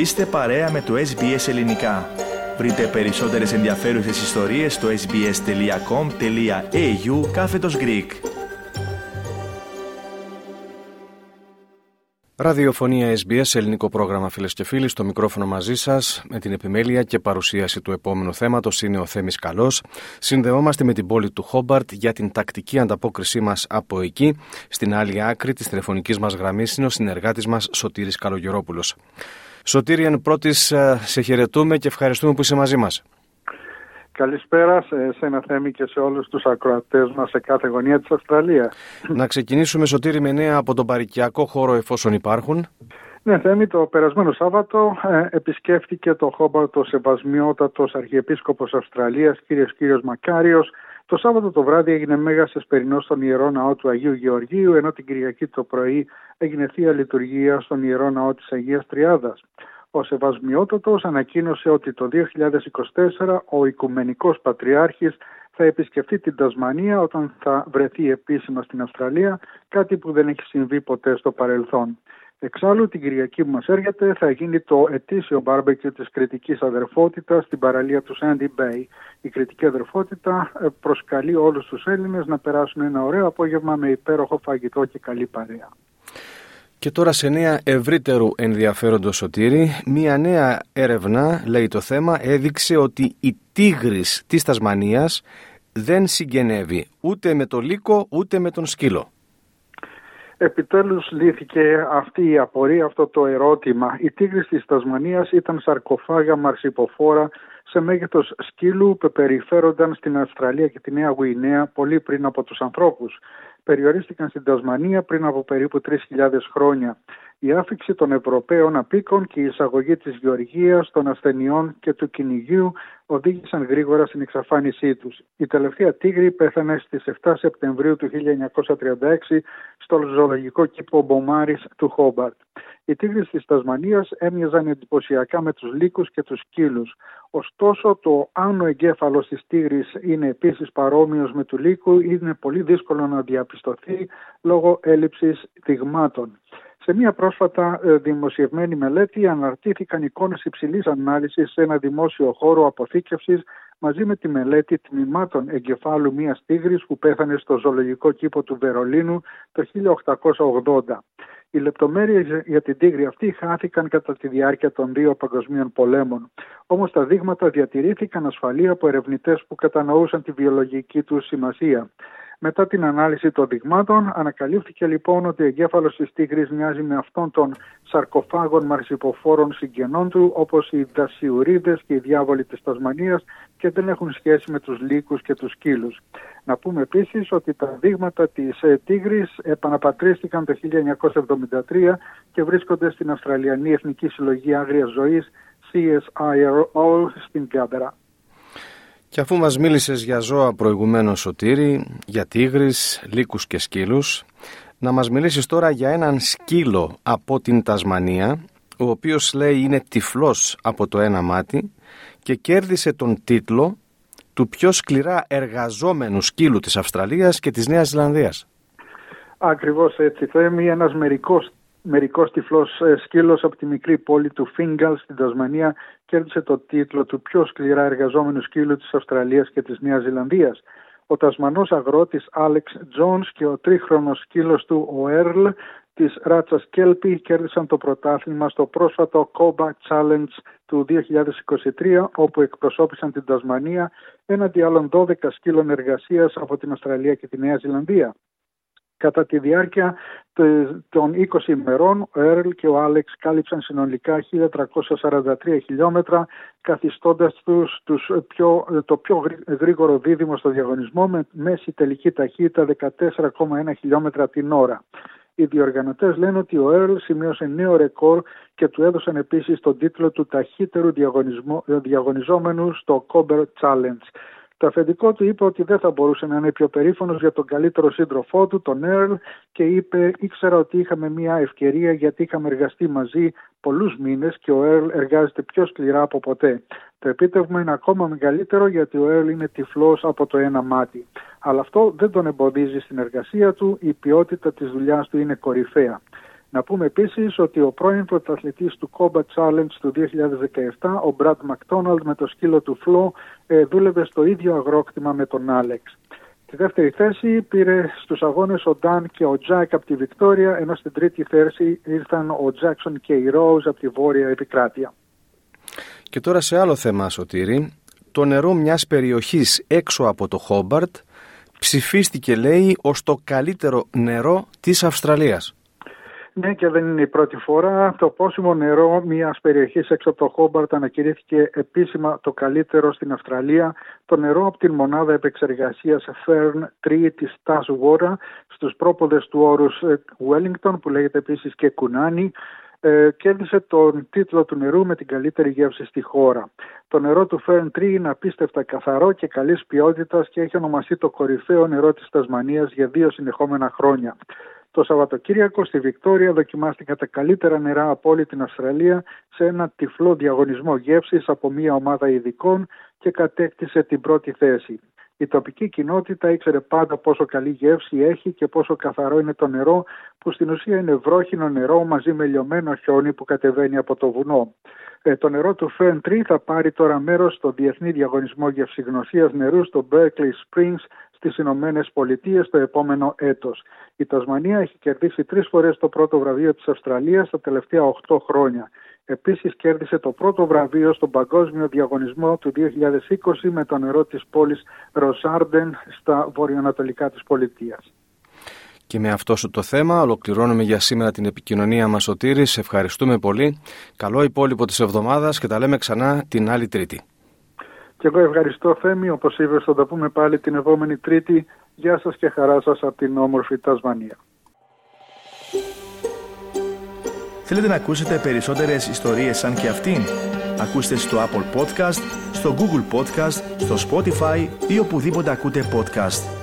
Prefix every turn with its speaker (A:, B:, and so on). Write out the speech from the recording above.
A: Είστε παρέα με το SBS Ελληνικά. Βρείτε περισσότερες ενδιαφέρουσες ιστορίες στο sbs.com.au κάθετος Greek.
B: Ραδιοφωνία SBS, ελληνικό πρόγραμμα φίλες και φίλοι, στο μικρόφωνο μαζί σας με την επιμέλεια και παρουσίαση του επόμενου θέματος είναι ο Θέμης Καλός. Συνδεόμαστε με την πόλη του Χόμπαρτ για την τακτική ανταπόκρισή μας από εκεί. Στην άλλη άκρη της τηλεφωνικής μας γραμμής είναι ο συνεργάτης μας Σωτήρης Καλογερόπουλος. Σωτήρη, εν πρώτης ε, σε χαιρετούμε και ευχαριστούμε που είσαι μαζί μας.
C: Καλησπέρα σε ένα Θέμη και σε όλους τους ακροατές μας σε κάθε γωνία της Αυστραλίας.
B: Να ξεκινήσουμε Σωτήρη με νέα από τον παρικιακό χώρο εφόσον υπάρχουν.
C: Ναι, Θέμη, το περασμένο Σάββατο ε, επισκέφτηκε το Χόμπαρτο Σεβασμιότατος Αρχιεπίσκοπος Αυστραλίας, κύριος κύριος Μακάριος, το Σάββατο το βράδυ έγινε μέγας εσπερινό στον ιερό ναό του Αγίου Γεωργίου, ενώ την Κυριακή το πρωί έγινε θεία λειτουργία στον ιερό ναό της Αγίας Τριάδας. Ο Σεβασμιότατος ανακοίνωσε ότι το 2024 ο Οικουμενικός Πατριάρχης θα επισκεφτεί την Τασμανία όταν θα βρεθεί επίσημα στην Αυστραλία, κάτι που δεν έχει συμβεί ποτέ στο παρελθόν. Εξάλλου την Κυριακή που μας έρχεται θα γίνει το ετήσιο μπάρμπεκι της κριτικής αδερφότητας στην παραλία του Sandy Bay. Η κριτική αδερφότητα ε, προσκαλεί όλους τους Έλληνες να περάσουν ένα ωραίο απόγευμα με υπέροχο φαγητό και καλή παρέα.
B: Και τώρα σε νέα ευρύτερου ενδιαφέροντος σωτήρι, μία νέα έρευνα, λέει το θέμα, έδειξε ότι η τίγρης της Τασμανίας δεν συγγενεύει ούτε με το λύκο ούτε με τον σκύλο.
C: Επιτέλους λύθηκε αυτή η απορία, αυτό το ερώτημα. Η τίγρης της Τασμανίας ήταν σαρκοφάγα μαρσιποφόρα σε μέγεθος σκύλου που περιφέρονταν στην Αυστραλία και τη Νέα Γουινέα πολύ πριν από τους ανθρώπους. Περιορίστηκαν στην Τασμανία πριν από περίπου 3.000 χρόνια. Η άφηξη των Ευρωπαίων απίκων και η εισαγωγή της γεωργίας, των ασθενειών και του κυνηγίου οδήγησαν γρήγορα στην εξαφάνισή τους. Η τελευταία τίγρη πέθανε στις 7 Σεπτεμβρίου του 1936 στο ζωολογικό κήπο Μπομάρης του Χόμπαρτ. Οι τίγρες της Τασμανίας έμοιαζαν εντυπωσιακά με τους λύκους και τους σκύλους. Ωστόσο το άνω εγκέφαλος της τίγρης είναι επίσης παρόμοιος με του λύκου, είναι πολύ δύσκολο να διαπιστωθεί λόγω έλλειψης δειγμάτων. Σε μια πρόσφατα ε, δημοσιευμένη μελέτη αναρτήθηκαν εικόνες υψηλής ανάλυσης σε ένα δημόσιο χώρο αποθήκευσης μαζί με τη μελέτη τμήματων εγκεφάλου μιας τίγρης που πέθανε στο ζωολογικό κήπο του Βερολίνου το 1880. Οι λεπτομέρειες για την τίγρη αυτή χάθηκαν κατά τη διάρκεια των δύο παγκοσμίων πολέμων. Όμως τα δείγματα διατηρήθηκαν ασφαλή από ερευνητές που κατανοούσαν τη βιολογική του σημασία. Μετά την ανάλυση των δειγμάτων, ανακαλύφθηκε λοιπόν ότι ο εγκέφαλος της τίγρης μοιάζει με αυτόν των σαρκοφάγων μαρσιποφόρων συγγενών του, όπως οι δασιουρίδες και οι διάβολοι της Τασμανίας και δεν έχουν σχέση με τους λύκους και τους σκύλους. Να πούμε επίσης ότι τα δείγματα της ε, τίγρης επαναπατρίστηκαν το 1973 και βρίσκονται στην Αυστραλιανή Εθνική Συλλογή Άγριας Ζωής CSIRO στην Κάντερα.
B: Και αφού μας μίλησες για ζώα προηγουμένως Σωτήρη, για τίγρης, λύκους και σκύλους, να μας μιλήσεις τώρα για έναν σκύλο από την Τασμανία, ο οποίος λέει είναι τυφλός από το ένα μάτι και κέρδισε τον τίτλο του πιο σκληρά εργαζόμενου σκύλου της Αυστραλίας και της Νέας Ζηλανδίας.
C: Ακριβώς έτσι. Θέμη ένας μερικός μερικός τυφλός ε, σκύλος από τη μικρή πόλη του Φίνγκαλ στην Τασμανία κέρδισε το τίτλο του πιο σκληρά εργαζόμενου σκύλου της Αυστραλίας και της Νέας Ζηλανδίας. Ο Τασμανός αγρότης Άλεξ Τζόνς και ο τρίχρονος σκύλος του ο Έρλ της ράτσας Κέλπι κέρδισαν το πρωτάθλημα στο πρόσφατο Koba Challenge του 2023 όπου εκπροσώπησαν την Τασμανία έναντι άλλων 12 σκύλων εργασίας από την Αυστραλία και τη Νέα Ζηλανδία. Κατά τη διάρκεια των 20 ημερών, ο Έρλ και ο Άλεξ κάλυψαν συνολικά 1.343 χιλιόμετρα, καθιστώντας τους, τους πιο, το πιο γρήγορο δίδυμο στο διαγωνισμό με μέση τελική ταχύτητα 14,1 χιλιόμετρα την ώρα. Οι διοργανωτές λένε ότι ο Έρλ σημείωσε νέο ρεκόρ και του έδωσαν επίσης τον τίτλο του ταχύτερου διαγωνιζόμενου στο Cobber Challenge. Το αφεντικό του είπε ότι δεν θα μπορούσε να είναι πιο περήφανος για τον καλύτερο σύντροφό του, τον Έρλ, και είπε: Ήξερα ότι είχαμε μια ευκαιρία γιατί είχαμε εργαστεί μαζί πολλούς μήνες και ο Έρλ εργάζεται πιο σκληρά από ποτέ. Το επίτευγμα είναι ακόμα μεγαλύτερο γιατί ο Έρλ είναι τυφλός από το ένα μάτι. Αλλά αυτό δεν τον εμποδίζει στην εργασία του, η ποιότητα της δουλειάς του είναι κορυφαία. Να πούμε επίσης ότι ο πρώην πρωταθλητής του Combat Challenge του 2017, ο Brad McDonald με το σκύλο του Φλό, ε, δούλευε στο ίδιο αγρόκτημα με τον Άλεξ. Τη δεύτερη θέση πήρε στους αγώνες ο Νταν και ο Τζάκ από τη Βικτόρια, ενώ στην τρίτη θέση ήρθαν ο Τζάξον και η Ρόουζ από τη Βόρεια Επικράτεια.
B: Και τώρα σε άλλο θέμα, Σωτήρη, το νερό μιας περιοχής έξω από το Χόμπαρτ ψηφίστηκε, λέει, ως το καλύτερο νερό της Αυστραλίας.
C: Ναι, και δεν είναι η πρώτη φορά. Το πόσιμο νερό μιας περιοχής έξω από το Χόμπαρτ ανακηρύχθηκε επίσημα το καλύτερο στην Αυστραλία. Το νερό από την μονάδα επεξεργασίας Fern 3 της Taswara στους πρόποδες του όρους Wellington, που λέγεται επίσης και Κουνάνι, ε, κέρδισε τον τίτλο του νερού με την καλύτερη γεύση στη χώρα. Το νερό του Fern 3 είναι απίστευτα καθαρό και καλής ποιότητας και έχει ονομαστεί το κορυφαίο νερό της Τασμανίας για δύο συνεχόμενα χρόνια. Το Σαββατοκύριακο στη Βικτόρια δοκιμάστηκαν τα καλύτερα νερά από όλη την Αυστραλία σε ένα τυφλό διαγωνισμό γεύσης από μια ομάδα ειδικών και κατέκτησε την πρώτη θέση. Η τοπική κοινότητα ήξερε πάντα πόσο καλή γεύση έχει και πόσο καθαρό είναι το νερό που στην ουσία είναι βρόχινο νερό μαζί με λιωμένο χιόνι που κατεβαίνει από το βουνό. Ε, το νερό του Fern 3 θα πάρει τώρα μέρος στο Διεθνή Διαγωνισμό Γευσηγνωσίας Νερού στο Berkeley Springs στις Ηνωμένες Πολιτείες το επόμενο έτος. Η Τασμανία έχει κερδίσει τρεις φορές το πρώτο βραβείο της Αυστραλίας τα τελευταία 8 χρόνια. Επίσης κέρδισε το πρώτο βραβείο στον παγκόσμιο διαγωνισμό του 2020 με το νερό της πόλης Ροσάρντεν στα βορειοανατολικά της πολιτείας.
B: Και με αυτό σου το θέμα ολοκληρώνουμε για σήμερα την επικοινωνία μας Σωτήρης. Σε ευχαριστούμε πολύ. Καλό υπόλοιπο της εβδομάδας και τα λέμε ξανά την άλλη Τρίτη.
C: Και εγώ ευχαριστώ Θέμη, όπως είπες θα τα πούμε πάλι την επόμενη Τρίτη. Γεια σας και χαρά σας από την όμορφη Τασμανία.
A: Θέλετε να ακούσετε περισσότερες ιστορίες σαν και αυτήν; Ακούστε στο Apple Podcast, στο Google Podcast, στο Spotify ή οπουδήποτε ακούτε podcast.